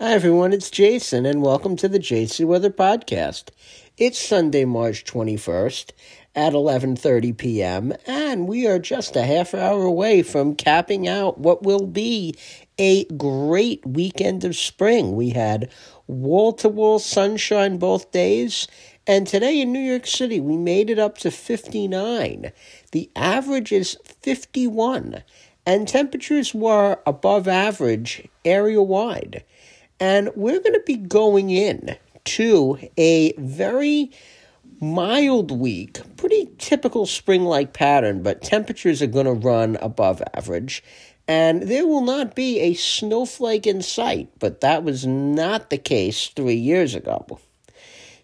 Hi everyone, it's Jason and welcome to the JC Weather Podcast. It's Sunday, March 21st at 11:30 p.m. and we are just a half hour away from capping out what will be a great weekend of spring. We had wall-to-wall sunshine both days and today in New York City we made it up to 59. The average is 51 and temperatures were above average area wide. And we're going to be going in to a very mild week, pretty typical spring like pattern, but temperatures are going to run above average. And there will not be a snowflake in sight, but that was not the case three years ago.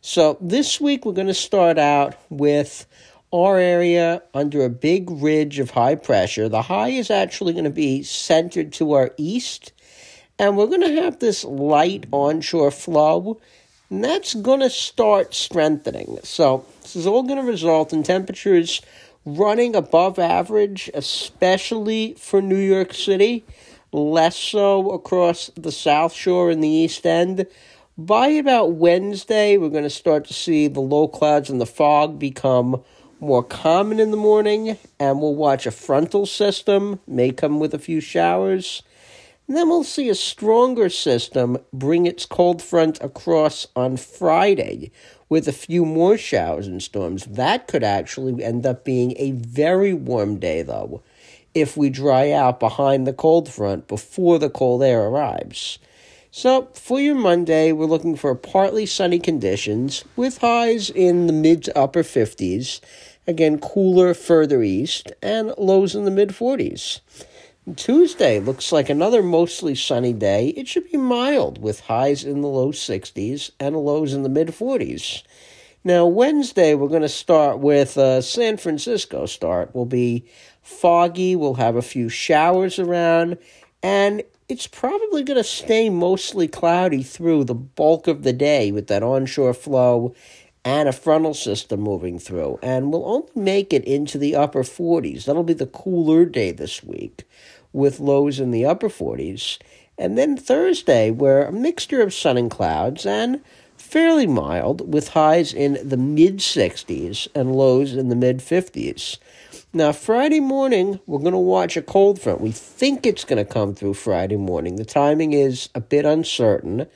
So this week we're going to start out with our area under a big ridge of high pressure. The high is actually going to be centered to our east and we're going to have this light onshore flow, and that's going to start strengthening. So, this is all going to result in temperatures running above average, especially for New York City, less so across the South Shore and the East End. By about Wednesday, we're going to start to see the low clouds and the fog become more common in the morning, and we'll watch a frontal system, may come with a few showers. And then we'll see a stronger system bring its cold front across on Friday with a few more showers and storms. That could actually end up being a very warm day, though, if we dry out behind the cold front before the cold air arrives. So, for your Monday, we're looking for partly sunny conditions with highs in the mid to upper 50s. Again, cooler further east, and lows in the mid 40s. Tuesday looks like another mostly sunny day. It should be mild with highs in the low 60s and lows in the mid 40s. Now, Wednesday, we're going to start with a San Francisco start. We'll be foggy, we'll have a few showers around, and it's probably going to stay mostly cloudy through the bulk of the day with that onshore flow and a frontal system moving through. And we'll only make it into the upper 40s. That'll be the cooler day this week with lows in the upper 40s. And then Thursday, where a mixture of sun and clouds and fairly mild with highs in the mid 60s and lows in the mid 50s. Now, Friday morning, we're going to watch a cold front. We think it's going to come through Friday morning. The timing is a bit uncertain,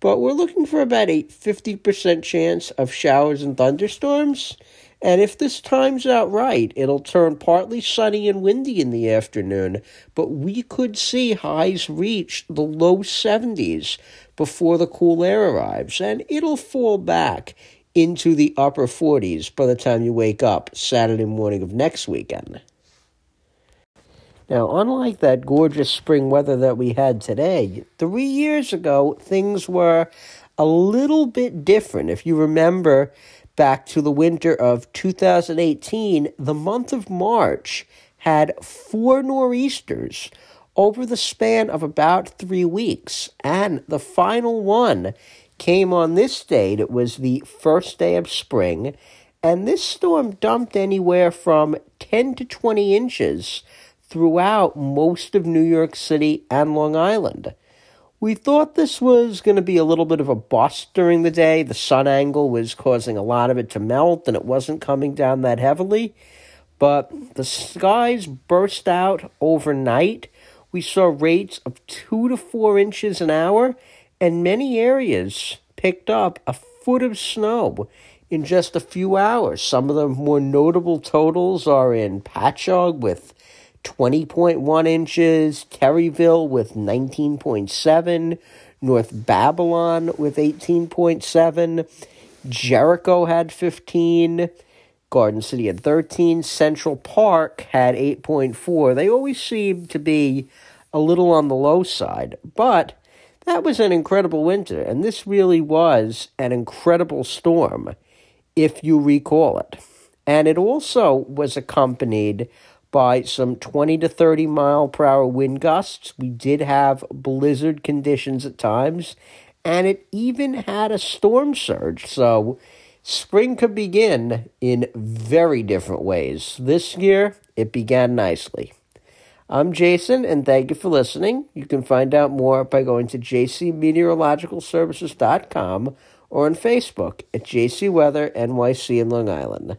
but we're looking for about a 50% chance of showers and thunderstorms. And if this times out right, it'll turn partly sunny and windy in the afternoon, but we could see highs reach the low 70s before the cool air arrives, and it'll fall back into the upper 40s by the time you wake up Saturday morning of next weekend. Now, unlike that gorgeous spring weather that we had today, three years ago, things were a little bit different. If you remember back to the winter of 2018, the month of March had four nor'easters over the span of about three weeks. And the final one came on this date. It was the first day of spring. And this storm dumped anywhere from 10 to 20 inches throughout most of New York City and Long Island. We thought this was going to be a little bit of a bust during the day. The sun angle was causing a lot of it to melt and it wasn't coming down that heavily. But the skies burst out overnight. We saw rates of two to four inches an hour, and many areas picked up a foot of snow in just a few hours. Some of the more notable totals are in Patchogue with 20.1 inches, Terryville with 19.7, North Babylon with 18.7, Jericho had 15, Garden City had 13, Central Park had 8.4. They always seem to be a little on the low side, but that was an incredible winter, and this really was an incredible storm, if you recall it. And it also was accompanied by some 20 to 30 mile per hour wind gusts. We did have blizzard conditions at times, and it even had a storm surge. So, spring could begin in very different ways. This year, it began nicely. I'm Jason, and thank you for listening. You can find out more by going to jcmeteorologicalservices.com or on Facebook at JC NYC in Long Island.